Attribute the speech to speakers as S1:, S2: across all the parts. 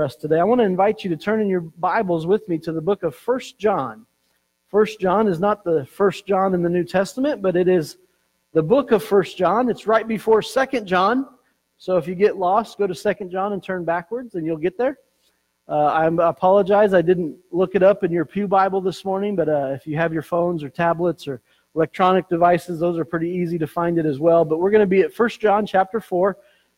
S1: us today. I want to invite you to turn in your Bibles with me to the book of First John. First John is not the First John in the New Testament, but it is the book of First John. It's right before Second John. So if you get lost, go to Second John and turn backwards, and you'll get there. Uh, I apologize, I didn't look it up in your Pew Bible this morning, but uh, if you have your phones or tablets or electronic devices, those are pretty easy to find it as well. But we're going to be at First John chapter 4.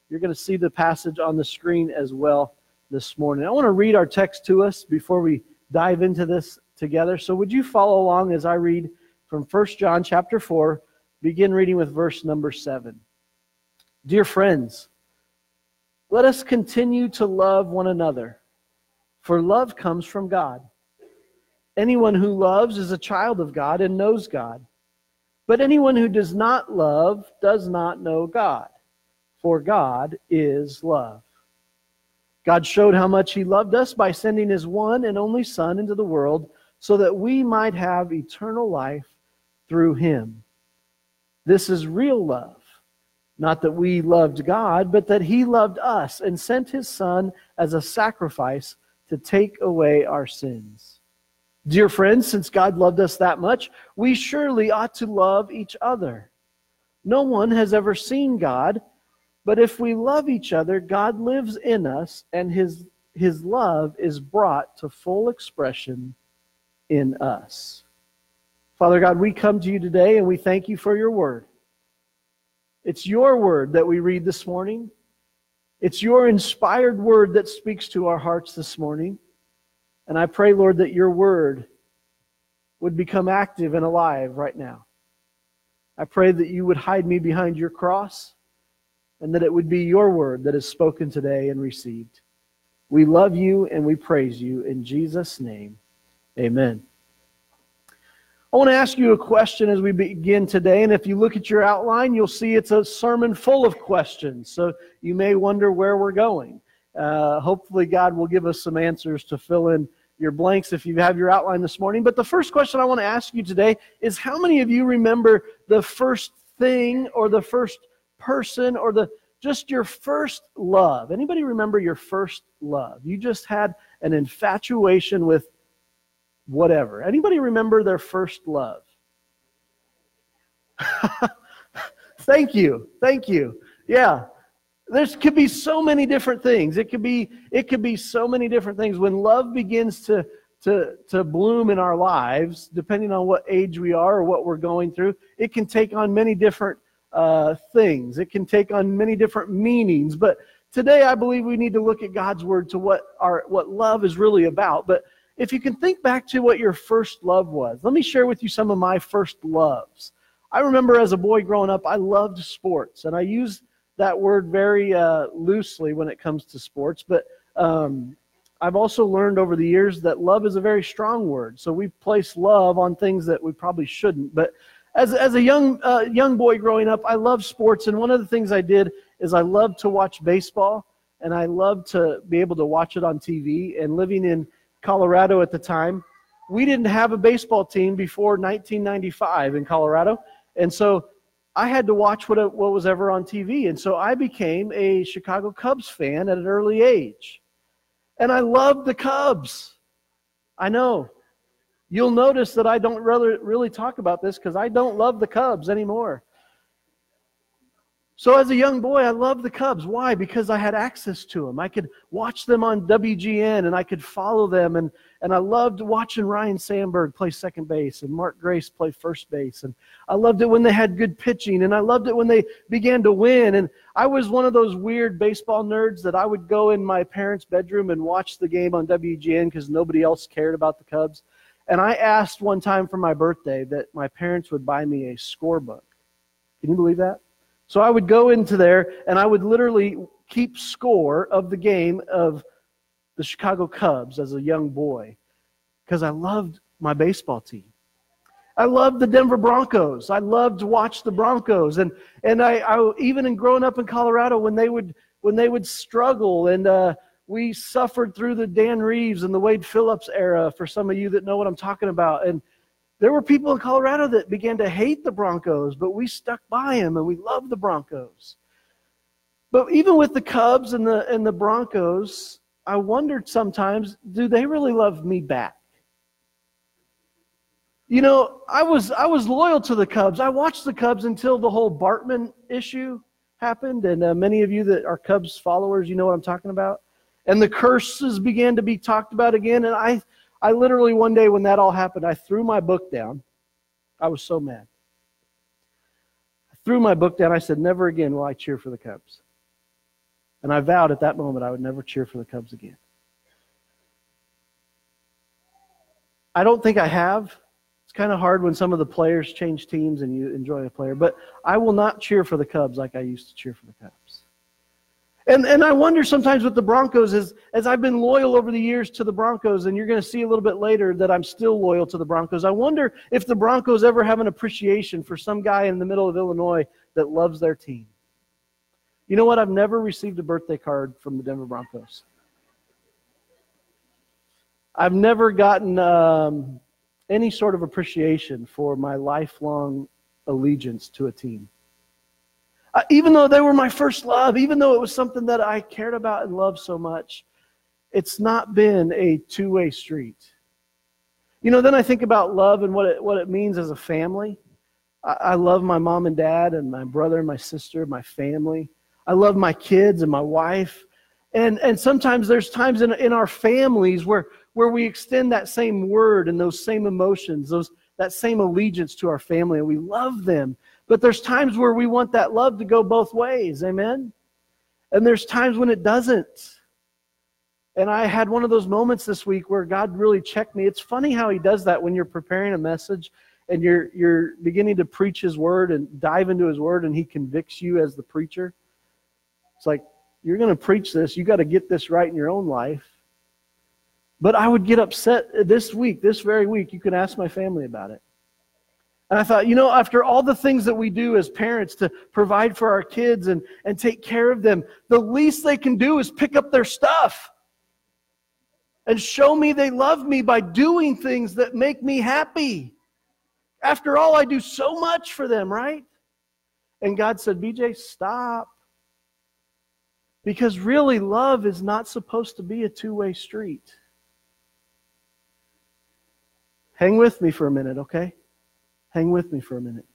S1: You're going to see the passage on the screen as well this morning. I want to read our text to us before we dive into this together. So would you follow along as I read from 1 John chapter 4, begin reading with verse number 7. Dear friends, let us continue to love one another, for love comes from God. Anyone who loves is a child of God and knows God. But anyone who does not love does not know God, for God is love. God showed how much He loved us by sending His one and only Son into the world so that we might have eternal life through Him. This is real love. Not that we loved God, but that He loved us and sent His Son as a sacrifice to take away our sins. Dear friends, since God loved us that much, we surely ought to love each other. No one has ever seen God. But if we love each other, God lives in us, and his, his love is brought to full expression in us. Father God, we come to you today and we thank you for your word. It's your word that we read this morning. It's your inspired word that speaks to our hearts this morning. And I pray, Lord, that your word would become active and alive right now. I pray that you would hide me behind your cross and that it would be your word that is spoken today and received. We love you and we praise you in Jesus' name. Amen. I want to ask you a question as we begin today. And if you look at your outline, you'll see it's a sermon full of questions. So you may wonder where we're going. Uh, hopefully, God will give us some answers to fill in your blanks if you have your outline this morning. But the first question I want to ask you today is how many of you remember the first thing or the first person or the just your first love. Anybody remember your first love? You just had an infatuation with whatever. Anybody remember their first love? Thank you. Thank you. Yeah. There could be so many different things. It could be it could be so many different things when love begins to to to bloom in our lives, depending on what age we are or what we're going through. It can take on many different uh, things. It can take on many different meanings. But today, I believe we need to look at God's word to what our what love is really about. But if you can think back to what your first love was, let me share with you some of my first loves. I remember as a boy growing up, I loved sports, and I use that word very uh, loosely when it comes to sports. But um, I've also learned over the years that love is a very strong word. So we place love on things that we probably shouldn't. But as, as a young, uh, young boy growing up, I loved sports, and one of the things I did is I loved to watch baseball, and I loved to be able to watch it on TV. And living in Colorado at the time, we didn't have a baseball team before 1995 in Colorado, and so I had to watch what, what was ever on TV. And so I became a Chicago Cubs fan at an early age. And I loved the Cubs. I know. You'll notice that I don't really, really talk about this because I don't love the Cubs anymore. So, as a young boy, I loved the Cubs. Why? Because I had access to them. I could watch them on WGN and I could follow them. And, and I loved watching Ryne Sandberg play second base and Mark Grace play first base. And I loved it when they had good pitching. And I loved it when they began to win. And I was one of those weird baseball nerds that I would go in my parents' bedroom and watch the game on WGN because nobody else cared about the Cubs. And I asked one time for my birthday that my parents would buy me a scorebook. Can you believe that? So I would go into there and I would literally keep score of the game of the Chicago Cubs as a young boy because I loved my baseball team. I loved the Denver Broncos. I loved to watch the Broncos, and and I, I even in growing up in Colorado when they would when they would struggle and uh, we suffered through the Dan Reeves and the Wade Phillips era, for some of you that know what I'm talking about. And there were people in Colorado that began to hate the Broncos, but we stuck by them and we loved the Broncos. But even with the Cubs and the, and the Broncos, I wondered sometimes, do they really love me back? You know, I was I was loyal to the Cubs. I watched the Cubs until the whole Bartman issue happened, and uh, many of you that are Cubs followers, you know what I'm talking about. And the curses began to be talked about again, and I I literally one day when that all happened, I threw my book down. I was so mad. I threw my book down. I said, "Never again will I cheer for the Cubs." And I vowed at that moment I would never cheer for the Cubs again. I don't think I have. It's kind of hard when some of the players change teams and you enjoy a player, but I will not cheer for the Cubs like I used to cheer for the Cubs. And, and I wonder sometimes with the Broncos, as, as I've been loyal over the years to the Broncos, and you're going to see a little bit later that I'm still loyal to the Broncos, I wonder if the Broncos ever have an appreciation for some guy in the middle of Illinois that loves their team. You know what? I've never received a birthday card from the Denver Broncos. I've never gotten um, any sort of appreciation for my lifelong allegiance to a team. Uh, even though they were my first love, even though it was something that I cared about and loved so much, it's not been a two way street. You know, then I think about love and what it, what it means as a family. I, I love my mom and dad and my brother and my sister, my family. I love my kids and my wife. And, and sometimes there's times in, in our families where, where we extend that same word and those same emotions, those, that same allegiance to our family, and we love them. But there's times where we want that love to go both ways. Amen? And there's times when it doesn't. And I had one of those moments this week where God really checked me. It's funny how He does that when you're preparing a message and you're, you're beginning to preach His Word and dive into His Word, and He convicts you as the preacher. It's like, you're going to preach this. You got to get this right in your own life. But I would get upset this week, this very week. You can ask my family about it. And I thought, you know, after all the things that we do as parents to provide for our kids and, and take care of them, the least they can do is pick up their stuff and show me they love me by doing things that make me happy. After all, I do so much for them, right? And God said, BJ, stop. Because really, love is not supposed to be a two way street. Hang with me for a minute, okay? Hang with me for a minute.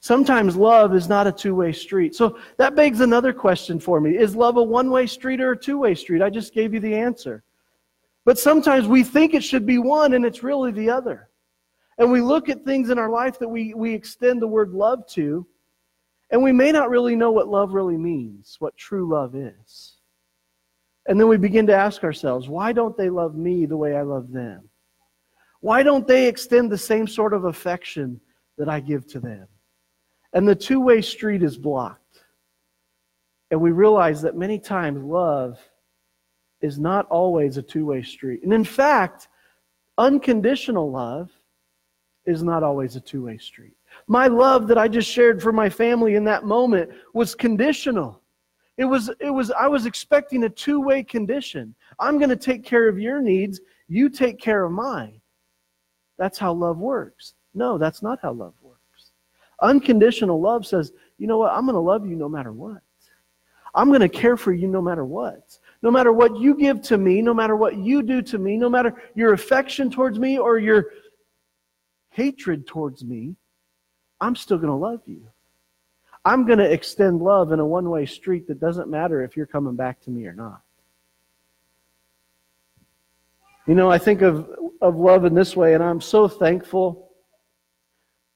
S1: Sometimes love is not a two way street. So that begs another question for me Is love a one way street or a two way street? I just gave you the answer. But sometimes we think it should be one and it's really the other. And we look at things in our life that we, we extend the word love to, and we may not really know what love really means, what true love is. And then we begin to ask ourselves, why don't they love me the way I love them? Why don't they extend the same sort of affection that I give to them? And the two way street is blocked. And we realize that many times love is not always a two way street. And in fact, unconditional love is not always a two way street. My love that I just shared for my family in that moment was conditional. It was, it was, I was expecting a two way condition. I'm going to take care of your needs, you take care of mine. That's how love works. No, that's not how love works. Unconditional love says, you know what? I'm going to love you no matter what. I'm going to care for you no matter what. No matter what you give to me, no matter what you do to me, no matter your affection towards me or your hatred towards me, I'm still going to love you. I'm going to extend love in a one way street that doesn't matter if you're coming back to me or not. You know, I think of, of love in this way, and I'm so thankful.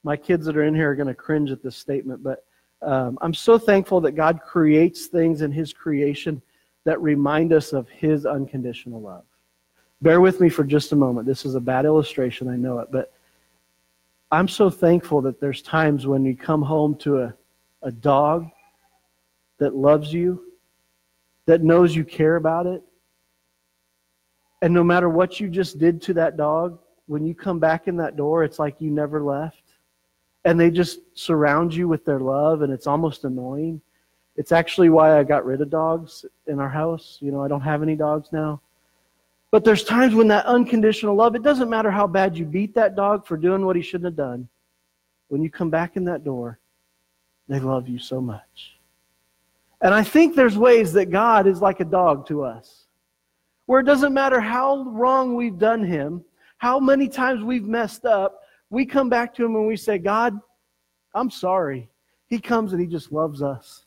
S1: My kids that are in here are going to cringe at this statement, but um, I'm so thankful that God creates things in His creation that remind us of His unconditional love. Bear with me for just a moment. This is a bad illustration, I know it, but I'm so thankful that there's times when you come home to a, a dog that loves you, that knows you care about it. And no matter what you just did to that dog, when you come back in that door, it's like you never left. And they just surround you with their love, and it's almost annoying. It's actually why I got rid of dogs in our house. You know, I don't have any dogs now. But there's times when that unconditional love, it doesn't matter how bad you beat that dog for doing what he shouldn't have done. When you come back in that door, they love you so much. And I think there's ways that God is like a dog to us. where it doesn't matter how wrong we've done him, how many times we've messed up, we come back to him and we say, God, I'm sorry. He comes and he just loves us.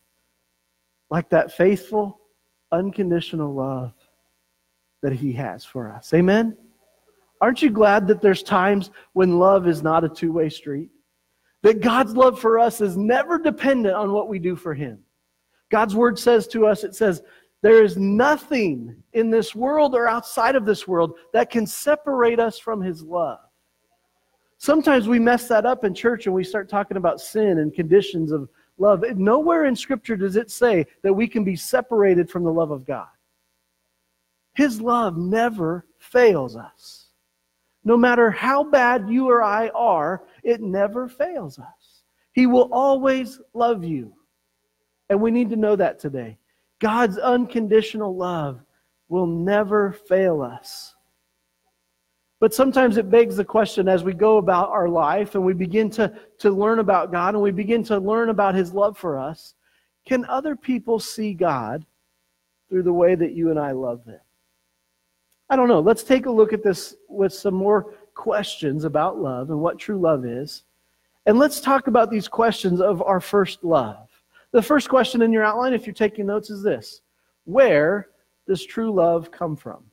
S1: Like that faithful, unconditional love that he has for us. Amen? Aren't you glad that there's times when love is not a two way street? That God's love for us is never dependent on what we do for him. God's word says to us, it says, there is nothing in this world or outside of this world that can separate us from his love. Sometimes we mess that up in church and we start talking about sin and conditions of love. Nowhere in Scripture does it say that we can be separated from the love of God. His love never fails us. No matter how bad you or I are, it never fails us. He will always love you. And we need to know that today. God's unconditional love will never fail us. But sometimes it begs the question as we go about our life and we begin to, to learn about God and we begin to learn about His love for us can other people see God through the way that you and I love them? I don't know. Let's take a look at this with some more questions about love and what true love is. And let's talk about these questions of our first love. The first question in your outline, if you're taking notes, is this Where does true love come from?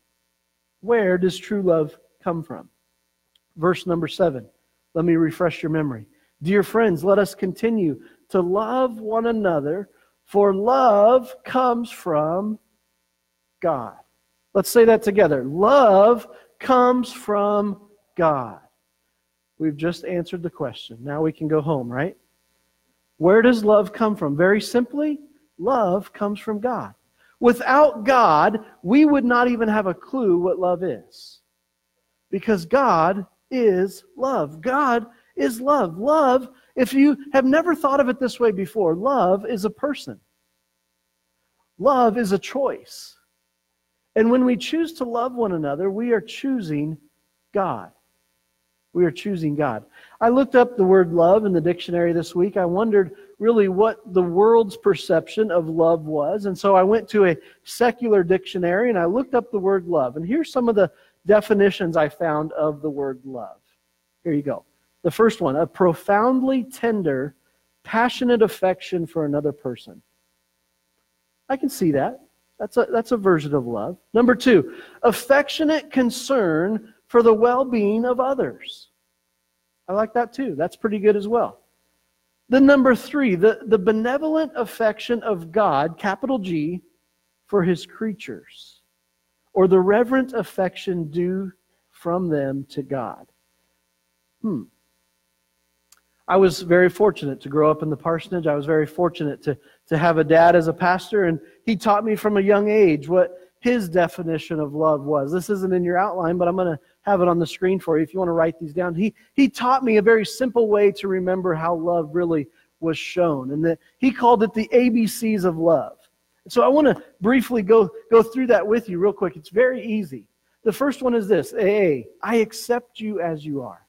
S1: Where does true love come from? Verse number seven. Let me refresh your memory. Dear friends, let us continue to love one another, for love comes from God. Let's say that together. Love comes from God. We've just answered the question. Now we can go home, right? Where does love come from? Very simply, love comes from God. Without God, we would not even have a clue what love is. Because God is love. God is love. Love, if you have never thought of it this way before, love is a person. Love is a choice. And when we choose to love one another, we are choosing God. We are choosing God. I looked up the word love in the dictionary this week. I wondered really what the world's perception of love was. And so I went to a secular dictionary and I looked up the word love. And here's some of the definitions I found of the word love. Here you go. The first one a profoundly tender, passionate affection for another person. I can see that. That's a, that's a version of love. Number two, affectionate concern for the well being of others. I like that too. That's pretty good as well. The number three, the, the benevolent affection of God, capital G, for his creatures, or the reverent affection due from them to God. Hmm. I was very fortunate to grow up in the parsonage. I was very fortunate to, to have a dad as a pastor, and he taught me from a young age what his definition of love was. This isn't in your outline, but I'm going to have it on the screen for you if you want to write these down. He, he taught me a very simple way to remember how love really was shown, and that he called it the ABCs of love. So I want to briefly go, go through that with you real quick. It's very easy. The first one is this A, I accept you as you are.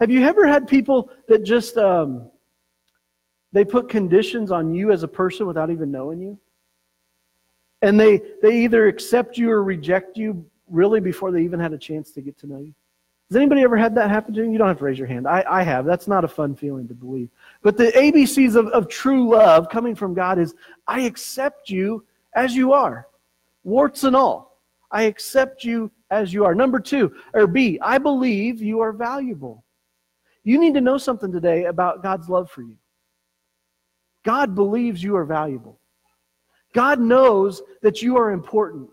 S1: Have you ever had people that just um, they put conditions on you as a person without even knowing you? And they, they either accept you or reject you really before they even had a chance to get to know you. Has anybody ever had that happen to you? You don't have to raise your hand. I, I have. That's not a fun feeling to believe. But the ABCs of, of true love coming from God is I accept you as you are, warts and all. I accept you as you are. Number two, or B, I believe you are valuable. You need to know something today about God's love for you. God believes you are valuable. God knows that you are important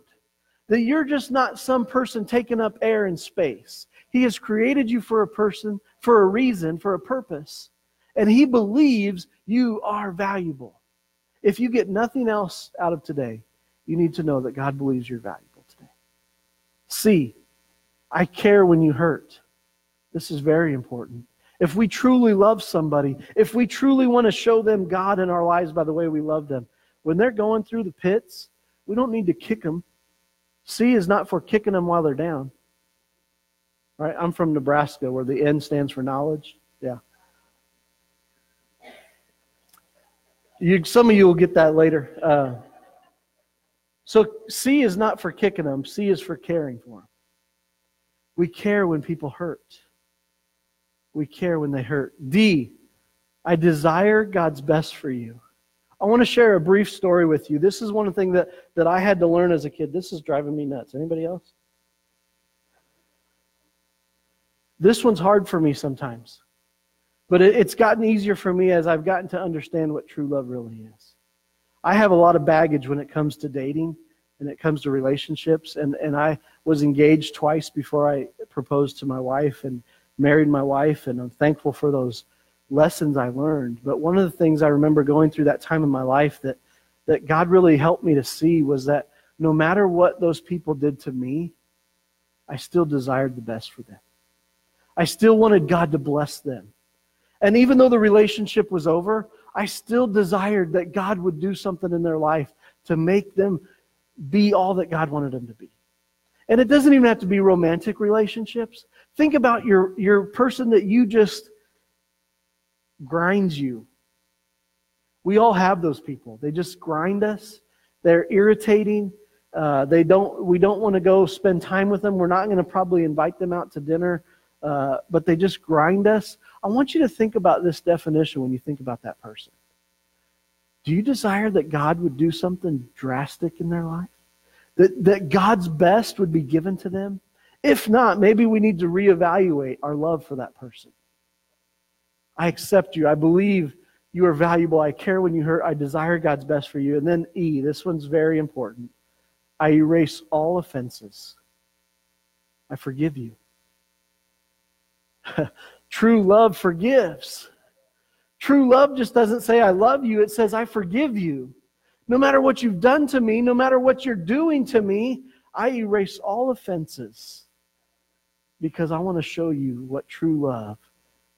S1: that you're just not some person taking up air and space. He has created you for a person, for a reason, for a purpose. And He believes you are valuable. If you get nothing else out of today, you need to know that God believes you're valuable today. C, I care when you hurt. This is very important. If we truly love somebody, if we truly want to show them God in our lives by the way we love them, when they're going through the pits, we don't need to kick them. C is not for kicking them while they're down. Right? I'm from Nebraska where the N stands for knowledge. Yeah. You, some of you will get that later. Uh, So C is not for kicking them, C is for caring for them. We care when people hurt. We care when they hurt. D, I desire God's best for you. I want to share a brief story with you. This is one of the things that, that I had to learn as a kid. This is driving me nuts. Anybody else? This one's hard for me sometimes. But it, it's gotten easier for me as I've gotten to understand what true love really is. I have a lot of baggage when it comes to dating and it comes to relationships. And, and I was engaged twice before I proposed to my wife and married my wife. And I'm thankful for those lessons I learned. But one of the things I remember going through that time in my life that, that God really helped me to see was that no matter what those people did to me, I still desired the best for them. I still wanted God to bless them. And even though the relationship was over, I still desired that God would do something in their life to make them be all that God wanted them to be. And it doesn't even have to be romantic relationships. Think about your, your person that you just grinds you. We all have those people. They just grind us. They're irritating. Uh, they don't. We don't want to go spend time with them. We're not going to probably invite them out to dinner, uh, but they just grind us. I want you to think about this definition when you think about that person. Do you desire that God would do something drastic in their life? That, that God's best would be given to them? If not, maybe we need to reevaluate our love for that person. I accept you. I believe you are valuable. I care when you hurt. I desire God's best for you. And then E, this one's very important. I erase all offenses. I forgive you. True love forgives. True love just doesn't say, I love you. It says, I forgive you. No matter what you've done to me, no matter what you're doing to me, I erase all offenses because I want to show you what true love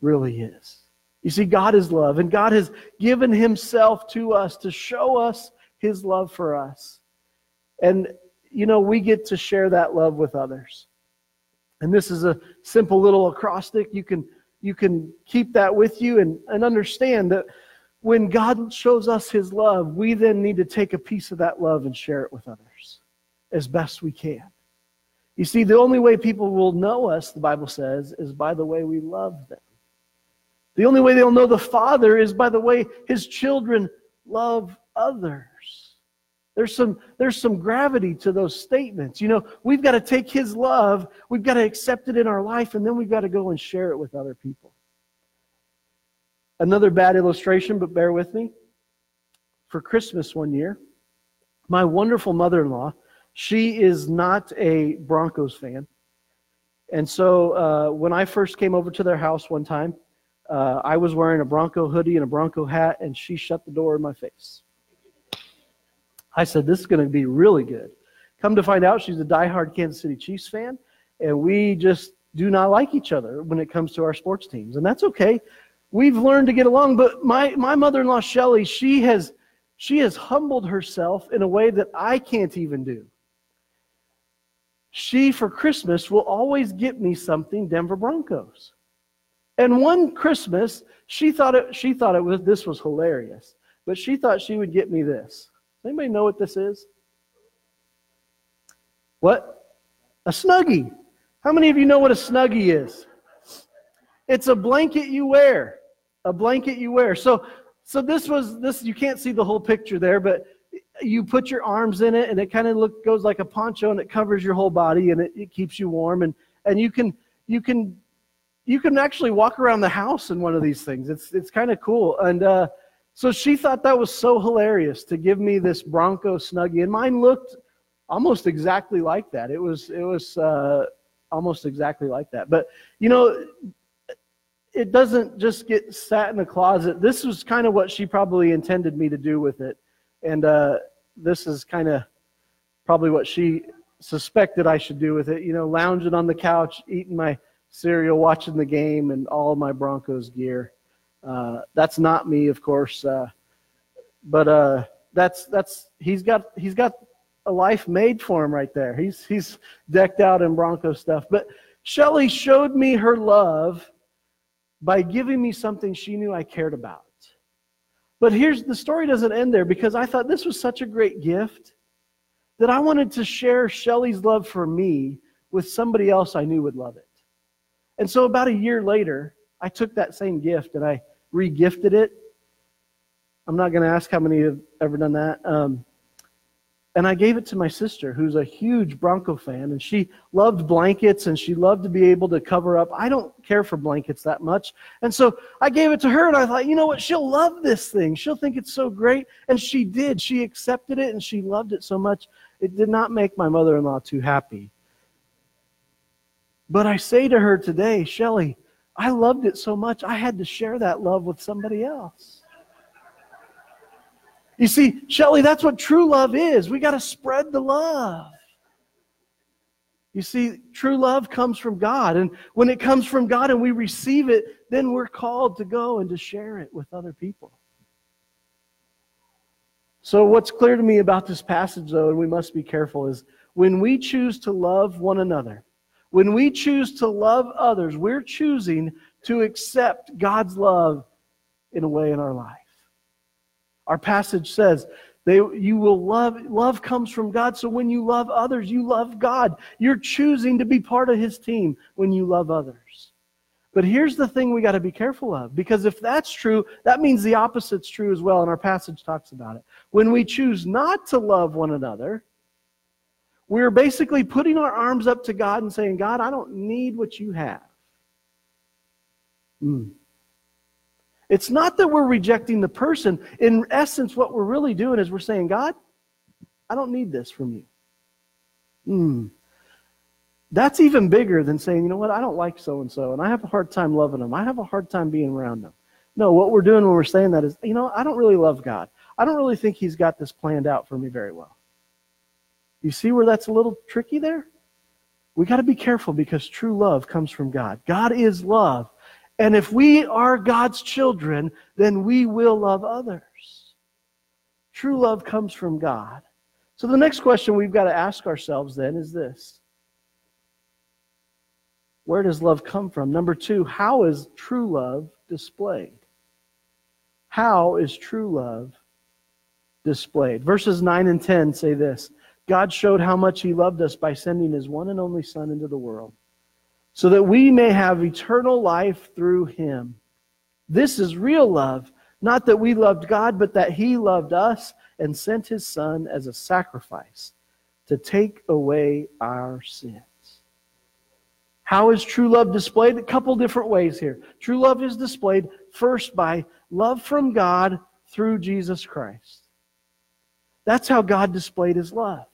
S1: really is. You see, God is love, and God has given Himself to us to show us His love for us. And, you know, we get to share that love with others. And this is a simple little acrostic. You can, you can keep that with you and, and understand that when God shows us His love, we then need to take a piece of that love and share it with others as best we can. You see, the only way people will know us, the Bible says, is by the way we love them. The only way they'll know the Father is by the way his children love others. There's some, there's some gravity to those statements. You know, we've got to take his love, we've got to accept it in our life, and then we've got to go and share it with other people. Another bad illustration, but bear with me. For Christmas one year, my wonderful mother in law, she is not a Broncos fan. And so uh, when I first came over to their house one time, uh, I was wearing a Bronco hoodie and a Bronco hat, and she shut the door in my face. I said, This is going to be really good. Come to find out, she's a diehard Kansas City Chiefs fan, and we just do not like each other when it comes to our sports teams. And that's okay. We've learned to get along, but my, my mother in law, Shelly, she has, she has humbled herself in a way that I can't even do. She, for Christmas, will always get me something Denver Broncos. And one Christmas, she thought it, she thought it was this was hilarious, but she thought she would get me this. Anybody know what this is? What? A snuggie. How many of you know what a snuggie is? It's a blanket you wear. A blanket you wear. So so this was this you can't see the whole picture there, but you put your arms in it and it kind of look goes like a poncho and it covers your whole body and it, it keeps you warm and and you can you can you can actually walk around the house in one of these things. It's it's kind of cool. And uh, so she thought that was so hilarious to give me this Bronco snuggie, and mine looked almost exactly like that. It was it was uh, almost exactly like that. But you know, it doesn't just get sat in the closet. This was kind of what she probably intended me to do with it, and uh, this is kind of probably what she suspected I should do with it. You know, lounging on the couch, eating my cereal, watching the game, and all my Broncos gear. Uh, that's not me, of course, uh, but uh, that's that's he's got he's got a life made for him right there. He's he's decked out in Bronco stuff. But Shelly showed me her love by giving me something she knew I cared about. But here's the story doesn't end there because I thought this was such a great gift that I wanted to share Shelly's love for me with somebody else I knew would love it. And so about a year later, I took that same gift and I regifted it. I'm not going to ask how many have ever done that. Um, and I gave it to my sister, who's a huge Bronco fan, and she loved blankets and she loved to be able to cover up. I don't care for blankets that much. And so I gave it to her, and I thought, you know what? She'll love this thing. She'll think it's so great. And she did. She accepted it and she loved it so much. It did not make my mother in law too happy. But I say to her today, Shelly, I loved it so much, I had to share that love with somebody else. You see, Shelly, that's what true love is. We got to spread the love. You see, true love comes from God. And when it comes from God and we receive it, then we're called to go and to share it with other people. So, what's clear to me about this passage, though, and we must be careful, is when we choose to love one another, when we choose to love others, we're choosing to accept God's love in a way in our life. Our passage says, they, you will love, love comes from God. So when you love others, you love God. You're choosing to be part of His team when you love others. But here's the thing we got to be careful of because if that's true, that means the opposite's true as well. And our passage talks about it. When we choose not to love one another, we're basically putting our arms up to God and saying, God, I don't need what you have. Mm. It's not that we're rejecting the person. In essence, what we're really doing is we're saying, God, I don't need this from you. Mm. That's even bigger than saying, you know what, I don't like so and so, and I have a hard time loving them. I have a hard time being around them. No, what we're doing when we're saying that is, you know, I don't really love God. I don't really think He's got this planned out for me very well. You see where that's a little tricky there? We got to be careful because true love comes from God. God is love. And if we are God's children, then we will love others. True love comes from God. So the next question we've got to ask ourselves then is this Where does love come from? Number two, how is true love displayed? How is true love displayed? Verses 9 and 10 say this God showed how much He loved us by sending His one and only Son into the world, so that we may have eternal life through Him. This is real love, not that we loved God, but that He loved us and sent His Son as a sacrifice to take away our sins. How is true love displayed? A couple different ways here. True love is displayed first by love from God through Jesus Christ. That's how God displayed his love.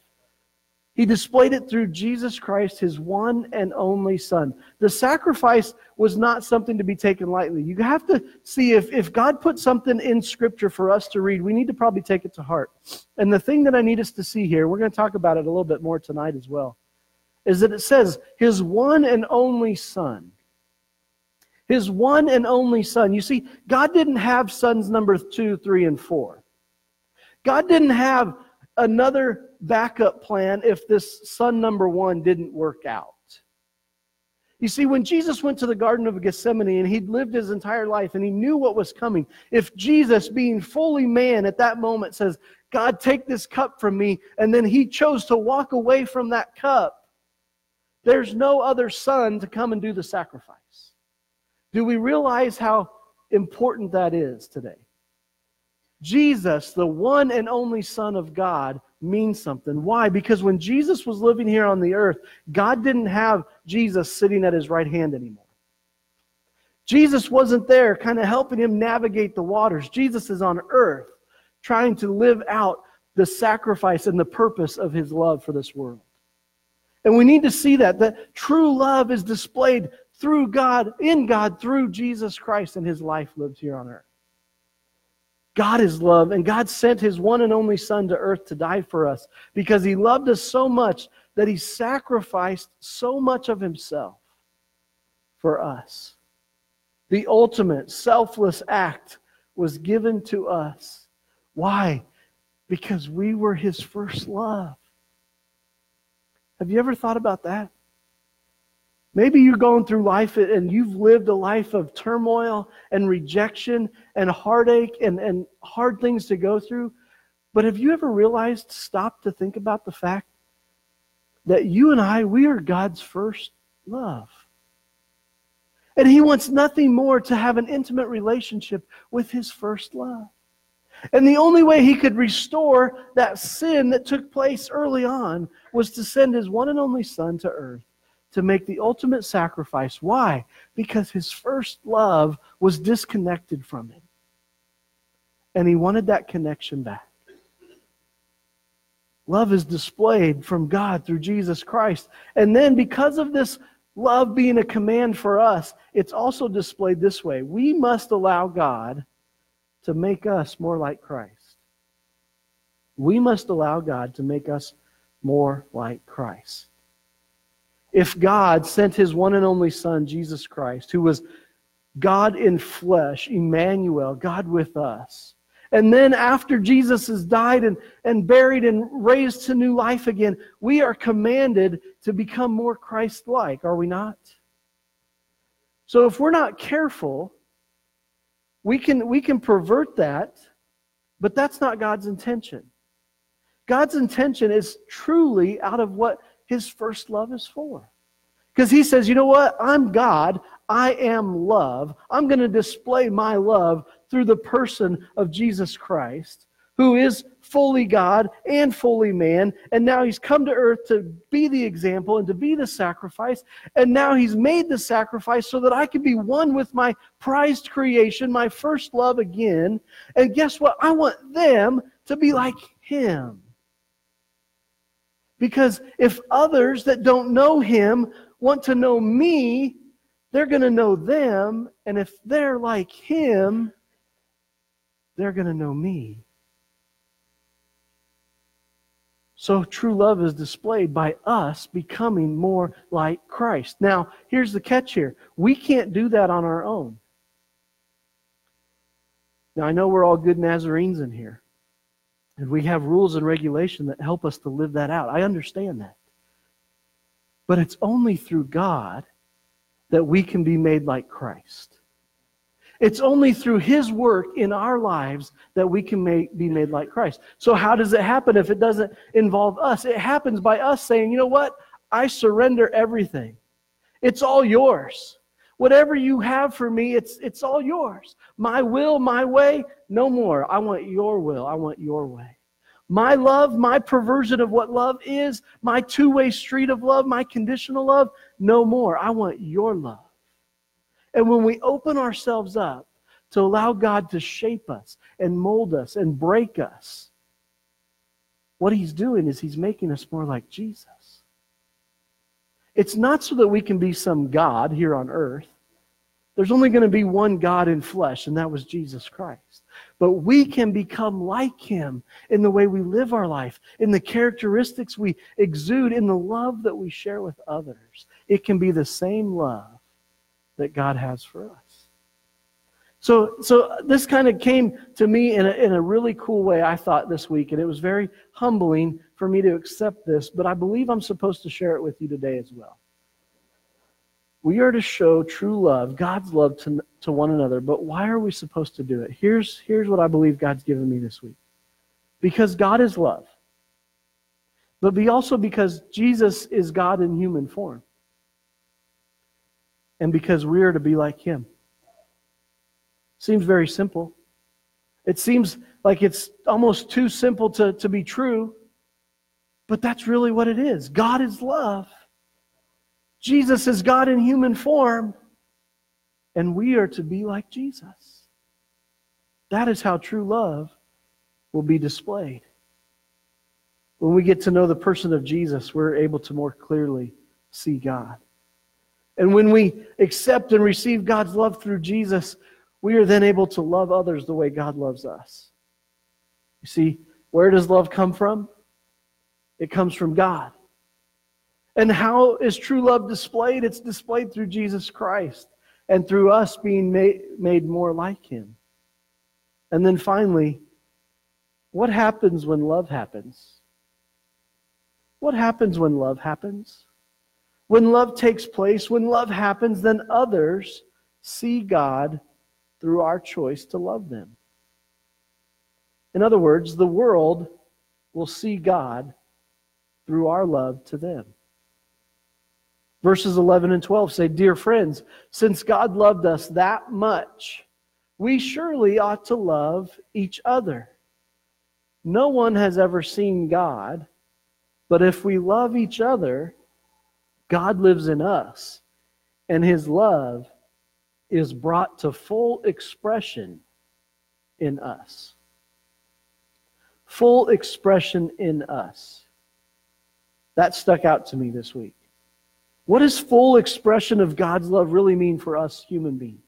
S1: He displayed it through Jesus Christ, his one and only Son. The sacrifice was not something to be taken lightly. You have to see if, if God put something in Scripture for us to read, we need to probably take it to heart. And the thing that I need us to see here, we're going to talk about it a little bit more tonight as well, is that it says, his one and only Son. His one and only Son. You see, God didn't have sons number two, three, and four. God didn't have another backup plan if this son number one didn't work out. You see, when Jesus went to the Garden of Gethsemane and he'd lived his entire life and he knew what was coming, if Jesus, being fully man at that moment, says, God, take this cup from me, and then he chose to walk away from that cup, there's no other son to come and do the sacrifice. Do we realize how important that is today? Jesus, the one and only Son of God, means something. Why? Because when Jesus was living here on the earth, God didn't have Jesus sitting at his right hand anymore. Jesus wasn't there kind of helping him navigate the waters. Jesus is on earth trying to live out the sacrifice and the purpose of his love for this world. And we need to see that, that true love is displayed through God, in God, through Jesus Christ and his life lived here on earth. God is love, and God sent his one and only Son to earth to die for us because he loved us so much that he sacrificed so much of himself for us. The ultimate selfless act was given to us. Why? Because we were his first love. Have you ever thought about that? Maybe you're going through life and you've lived a life of turmoil and rejection and heartache and, and hard things to go through. But have you ever realized, stop to think about the fact that you and I, we are God's first love. And He wants nothing more to have an intimate relationship with His first love. And the only way He could restore that sin that took place early on was to send His one and only Son to earth to make the ultimate sacrifice. Why? Because His first love was disconnected from Him. And He wanted that connection back. Love is displayed from God through Jesus Christ. And then, because of this love being a command for us, it's also displayed this way. We must allow God to make us more like Christ. We must allow God to make us more like Christ. If God sent his one and only Son, Jesus Christ, who was God in flesh, Emmanuel, God with us, and then after Jesus has died and, and buried and raised to new life again, we are commanded to become more Christ like, are we not? So if we're not careful, we can, we can pervert that, but that's not God's intention. God's intention is truly out of what his first love is for. Because he says, you know what? I'm God. I am love. I'm going to display my love through the person of Jesus Christ, who is fully God and fully man. And now he's come to earth to be the example and to be the sacrifice. And now he's made the sacrifice so that I can be one with my prized creation, my first love again. And guess what? I want them to be like him. Because if others that don't know him want to know me, they're going to know them. And if they're like him, they're going to know me. So true love is displayed by us becoming more like Christ. Now, here's the catch here we can't do that on our own. Now, I know we're all good Nazarenes in here, and we have rules and regulation that help us to live that out. I understand that. But it's only through God that we can be made like Christ. It's only through His work in our lives that we can make, be made like Christ. So, how does it happen if it doesn't involve us? It happens by us saying, you know what? I surrender everything. It's all yours. Whatever you have for me, it's, it's all yours. My will, my way, no more. I want your will. I want your way. My love, my perversion of what love is, my two way street of love, my conditional love, no more. I want your love. And when we open ourselves up to allow God to shape us and mold us and break us, what He's doing is He's making us more like Jesus. It's not so that we can be some God here on earth. There's only going to be one God in flesh, and that was Jesus Christ. But we can become like Him in the way we live our life, in the characteristics we exude, in the love that we share with others. It can be the same love that God has for us. So, so this kind of came to me in a, in a really cool way, I thought, this week, and it was very humbling for me to accept this, but I believe I'm supposed to share it with you today as well. We are to show true love, God's love to, to one another, but why are we supposed to do it? Here's, here's what I believe God's given me this week. Because God is love, but be also because Jesus is God in human form and because we are to be like him. Seems very simple. It seems like it's almost too simple to, to be true, but that's really what it is. God is love. Jesus is God in human form, and we are to be like Jesus. That is how true love will be displayed. When we get to know the person of Jesus, we're able to more clearly see God. And when we accept and receive God's love through Jesus, we are then able to love others the way God loves us. You see, where does love come from? It comes from God. And how is true love displayed? It's displayed through Jesus Christ and through us being made, more like Him. And then finally, what happens when love happens? What happens when love happens? When love takes place, when love happens, then others see God through our choice to love them. In other words, the world will see God through our love to them. Verses 11 and 12 say, Dear friends, since God loved us that much, we surely ought to love each other. No one has ever seen God, but if we love each other, God lives in us, and his love is brought to full expression in us. Full expression in us. That stuck out to me this week. What does full expression of God's love really mean for us human beings?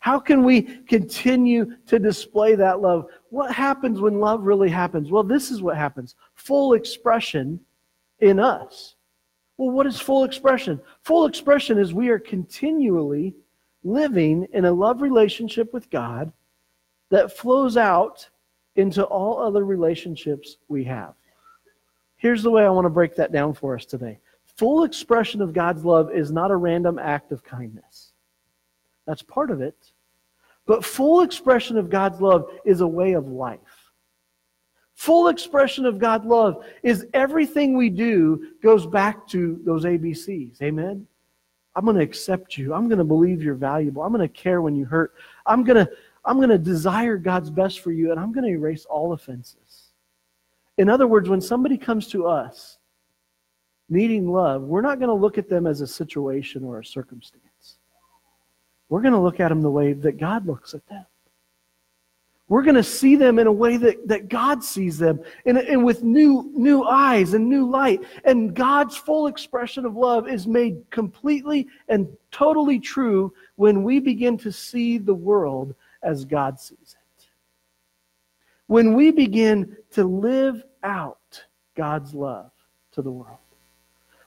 S1: How can we continue to display that love? What happens when love really happens? Well, this is what happens full expression in us. Well, what is full expression? Full expression is we are continually living in a love relationship with God that flows out into all other relationships we have. Here's the way I want to break that down for us today. Full expression of God's love is not a random act of kindness. That's part of it. But full expression of God's love is a way of life. Full expression of God's love is everything we do goes back to those ABCs. Amen? I'm going to accept you. I'm going to believe you're valuable. I'm going to care when you hurt. I'm going to, I'm going to desire God's best for you, and I'm going to erase all offenses. In other words, when somebody comes to us needing love, we're not going to look at them as a situation or a circumstance. We're going to look at them the way that God looks at them. We're going to see them in a way that, that God sees them, and, and with new, new eyes and new light. And God's full expression of love is made completely and totally true when we begin to see the world as God sees it. When we begin to live out God's love to the world.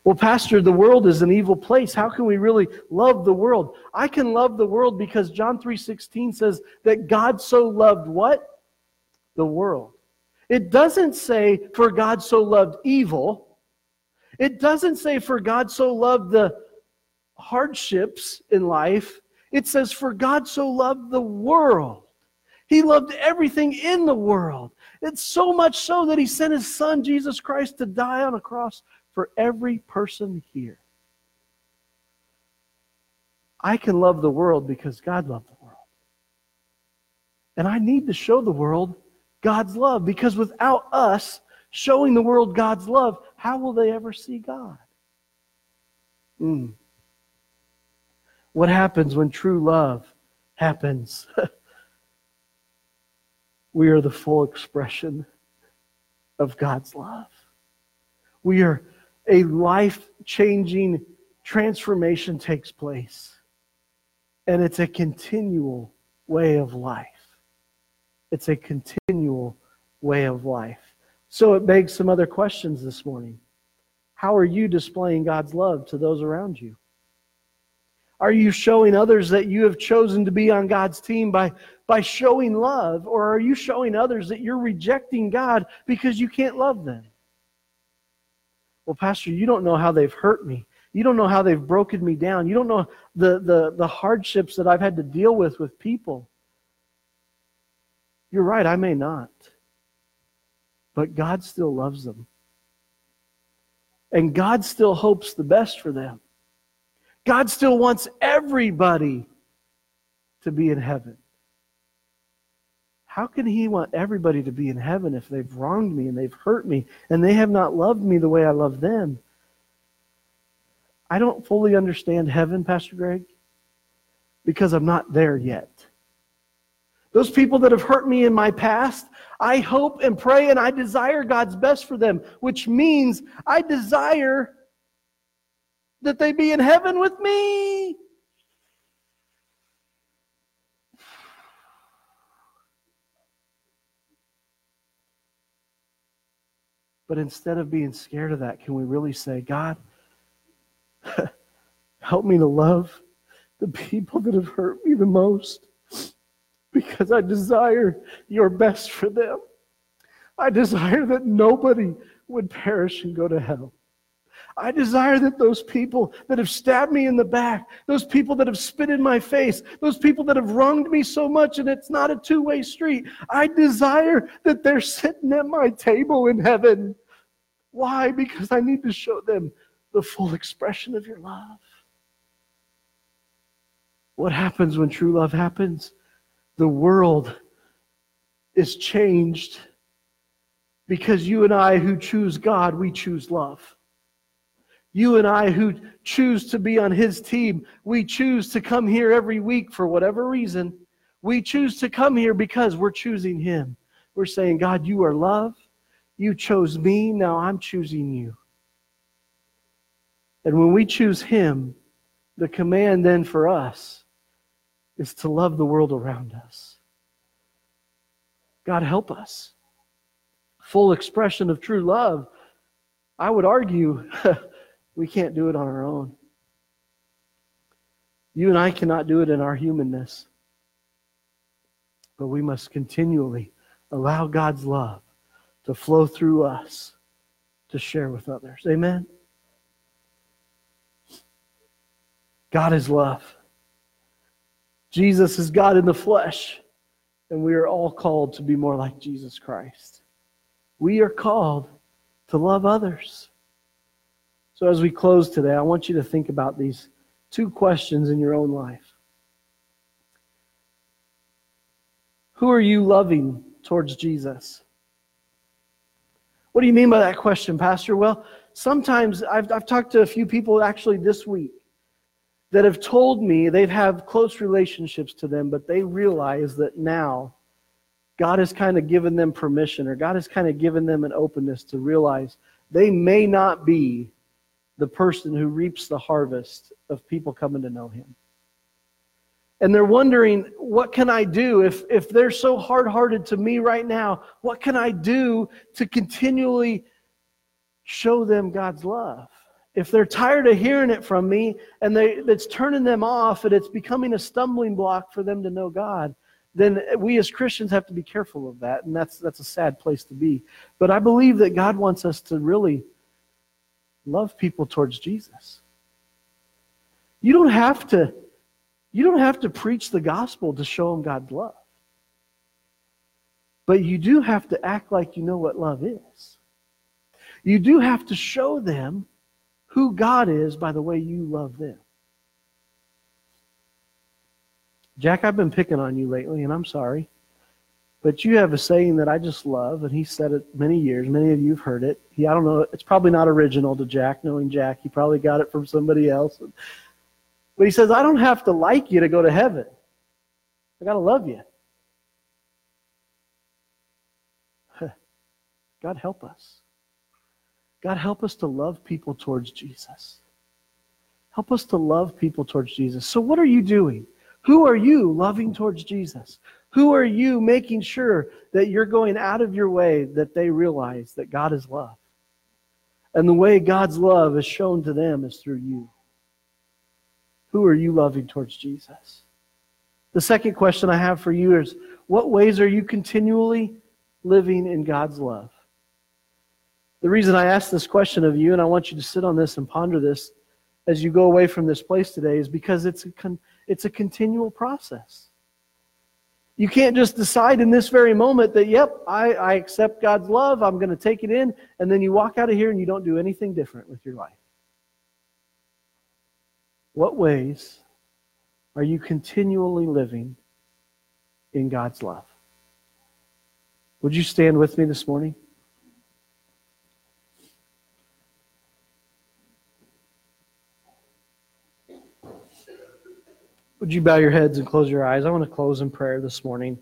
S1: Well, Pastor, the world is an evil place. How can we really love the world? I can love the world because John 3:16 says that God so loved what? The world. It doesn't say for God so loved evil. It doesn't say for God so loved the hardships in life. It says for God so loved the world. He loved everything in the world. It's so much so that he sent his son Jesus Christ to die on a cross for every person here. I can love the world because God loved the world. And I need to show the world God's love because without us showing the world God's love, how will they ever see God? Mm. What happens when true love happens? we are the full expression of God's love. We are a life changing transformation takes place. And it's a continual way of life. It's a continual way of life. So it begs some other questions this morning. How are you displaying God's love to those around you? Are you showing others that you have chosen to be on God's team by, by showing love? Or are you showing others that you're rejecting God because you can't love them? Well, Pastor, you don't know how they've hurt me. You don't know how they've broken me down. You don't know the, the, the hardships that I've had to deal with with people. You're right, I may not. But God still loves them. And God still hopes the best for them. God still wants everybody to be in heaven. How can he want everybody to be in heaven if they've wronged me and they've hurt me and they have not loved me the way I love them? I don't fully understand heaven, Pastor Greg, because I'm not there yet. Those people that have hurt me in my past, I hope and pray and I desire God's best for them, which means I desire that they be in heaven with me. But instead of being scared of that, can we really say, God, help me to love the people that have hurt me the most because I desire your best for them. I desire that nobody would perish and go to hell. I desire that those people that have stabbed me in the back, those people that have spit in my face, those people that have wronged me so much and it's not a two way street, I desire that they're sitting at my table in heaven. Why? Because I need to show them the full expression of your love. What happens when true love happens? The world is changed because you and I who choose God, we choose love. You and I who choose to be on His team, we choose to come here every week for whatever reason. We choose to come here because we're choosing Him. We're saying, God, you are love. You chose me. Now I'm choosing you. And when we choose Him, the command then for us is to love the world around us. God, help us. Full expression of true love. I would argue we can't do it on our own. You and I cannot do it in our humanness. But we must continually allow God's love to flow through us to share with others. Amen? God is love. Jesus is God in the flesh, and we are all called to be more like Jesus Christ. We are called to love others. So, as we close today, I want you to think about these two questions in your own life. Who are you loving towards Jesus? What do you mean by that question, Pastor? Well, sometimes I've, I've talked to a few people actually this week that have told me they've close relationships to them, but they realize that now God has kind of given them permission or God has kind of given them an openness to realize they may not be the person who reaps the harvest of people coming to know him. And they're wondering, what can I do if, if they're so hard hearted to me right now? What can I do to continually show them God's love? If they're tired of hearing it from me and they, it's turning them off and it's becoming a stumbling block for them to know God, then we as Christians have to be careful of that. And that's, that's a sad place to be. But I believe that God wants us to really love people towards Jesus. You don't have to you don't have to preach the gospel to show them God's love. But you do have to act like you know what love is. You do have to show them who God is by the way you love them. Jack, I've been picking on you lately, and I'm sorry. But you have a saying that I just love, and he said it many years. Many of you have heard it. He, I don't know, it's probably not original to Jack, knowing Jack. He probably got it from somebody else. But he says, I don't have to like you to go to heaven. I got to love you. God help us. God help us to love people towards Jesus. Help us to love people towards Jesus. So, what are you doing? Who are you loving towards Jesus? Who are you making sure that you're going out of your way that they realize that God is love? And the way God's love is shown to them is through you. Who are you loving towards Jesus? The second question I have for you is what ways are you continually living in God's love? The reason I ask this question of you, and I want you to sit on this and ponder this as you go away from this place today, is because it's a, con- it's a continual process. You can't just decide in this very moment that, yep, I, I accept God's love, I'm going to take it in, and then you walk out of here and you don't do anything different with your life. What ways are you continually living in God's love? Would you stand with me this morning? Would you bow your heads and close your eyes? I want to close in prayer this morning.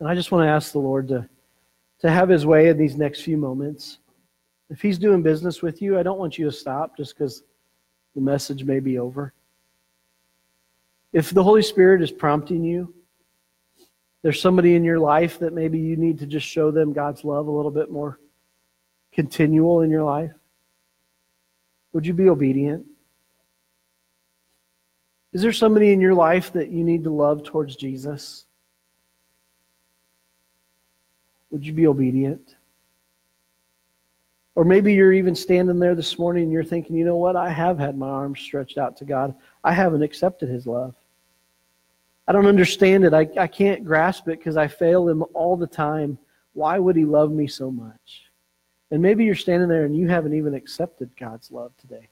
S1: And I just want to ask the Lord to, to have his way in these next few moments. If he's doing business with you, I don't want you to stop just because the message may be over. If the Holy Spirit is prompting you, there's somebody in your life that maybe you need to just show them God's love a little bit more continual in your life. Would you be obedient? Is there somebody in your life that you need to love towards Jesus? Would you be obedient? Or maybe you're even standing there this morning and you're thinking, you know what? I have had my arms stretched out to God. I haven't accepted His love. I don't understand it. I, I can't grasp it because I fail Him all the time. Why would He love me so much? And maybe you're standing there and you haven't even accepted God's love today.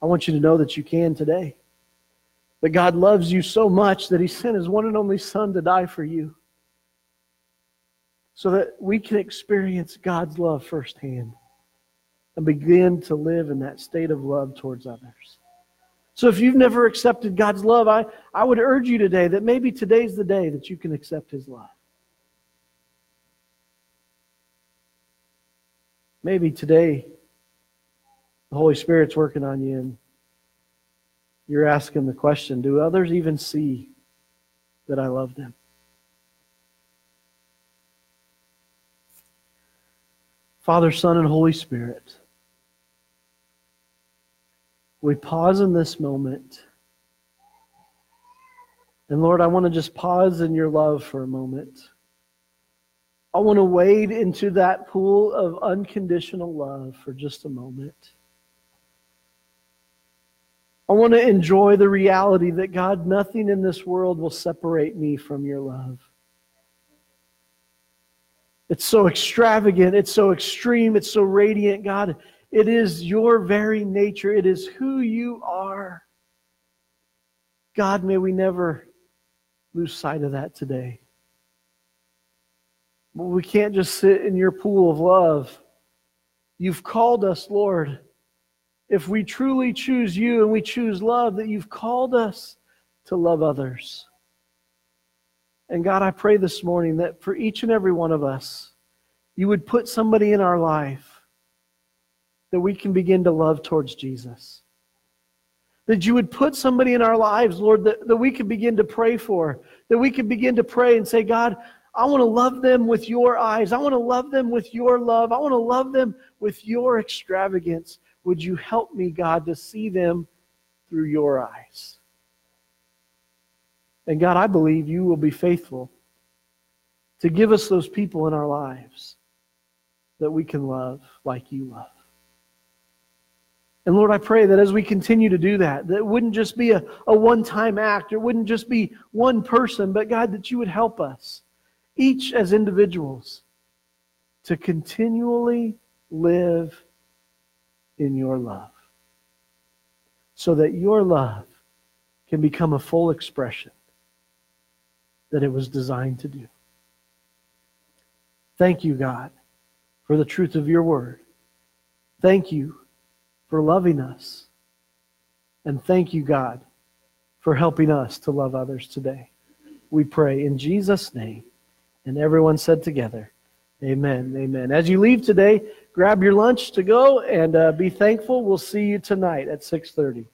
S1: I want you to know that you can today. That God loves you so much that He sent His one and only Son to die for you so that we can experience God's love firsthand and begin to live in that state of love towards others. So if you've never accepted God's love, I, I would urge you today that maybe today's the day that you can accept His love. Maybe today the Holy Spirit's working on you and you're asking the question Do others even see that I love them? Father, Son, and Holy Spirit, we pause in this moment. And Lord, I want to just pause in your love for a moment. I want to wade into that pool of unconditional love for just a moment. I want to enjoy the reality that, God, nothing in this world will separate me from your love. It's so extravagant. It's so extreme. It's so radiant. God, it is your very nature. It is who you are. God, may we never lose sight of that today. But we can't just sit in your pool of love. You've called us, Lord. If we truly choose you and we choose love, that you've called us to love others. And God, I pray this morning that for each and every one of us, you would put somebody in our life that we can begin to love towards Jesus. That you would put somebody in our lives, Lord, that, that we could begin to pray for. That we could begin to pray and say, God, I want to love them with your eyes. I want to love them with your love. I want to love them with your extravagance. Would you help me, God, to see them through your eyes? And God, I believe you will be faithful to give us those people in our lives that we can love like you love. And Lord, I pray that as we continue to do that, that it wouldn't just be a, a one time act, it wouldn't just be one person, but God, that you would help us, each as individuals, to continually live in your love. So that your love can become a full expression that it was designed to do. Thank you, God, for the truth of your word. Thank you for loving us. And thank you, God, for helping us to love others today. We pray in Jesus' name. And everyone said together, Amen. Amen. As you leave today, grab your lunch to go and uh, be thankful. We'll see you tonight at 6:30.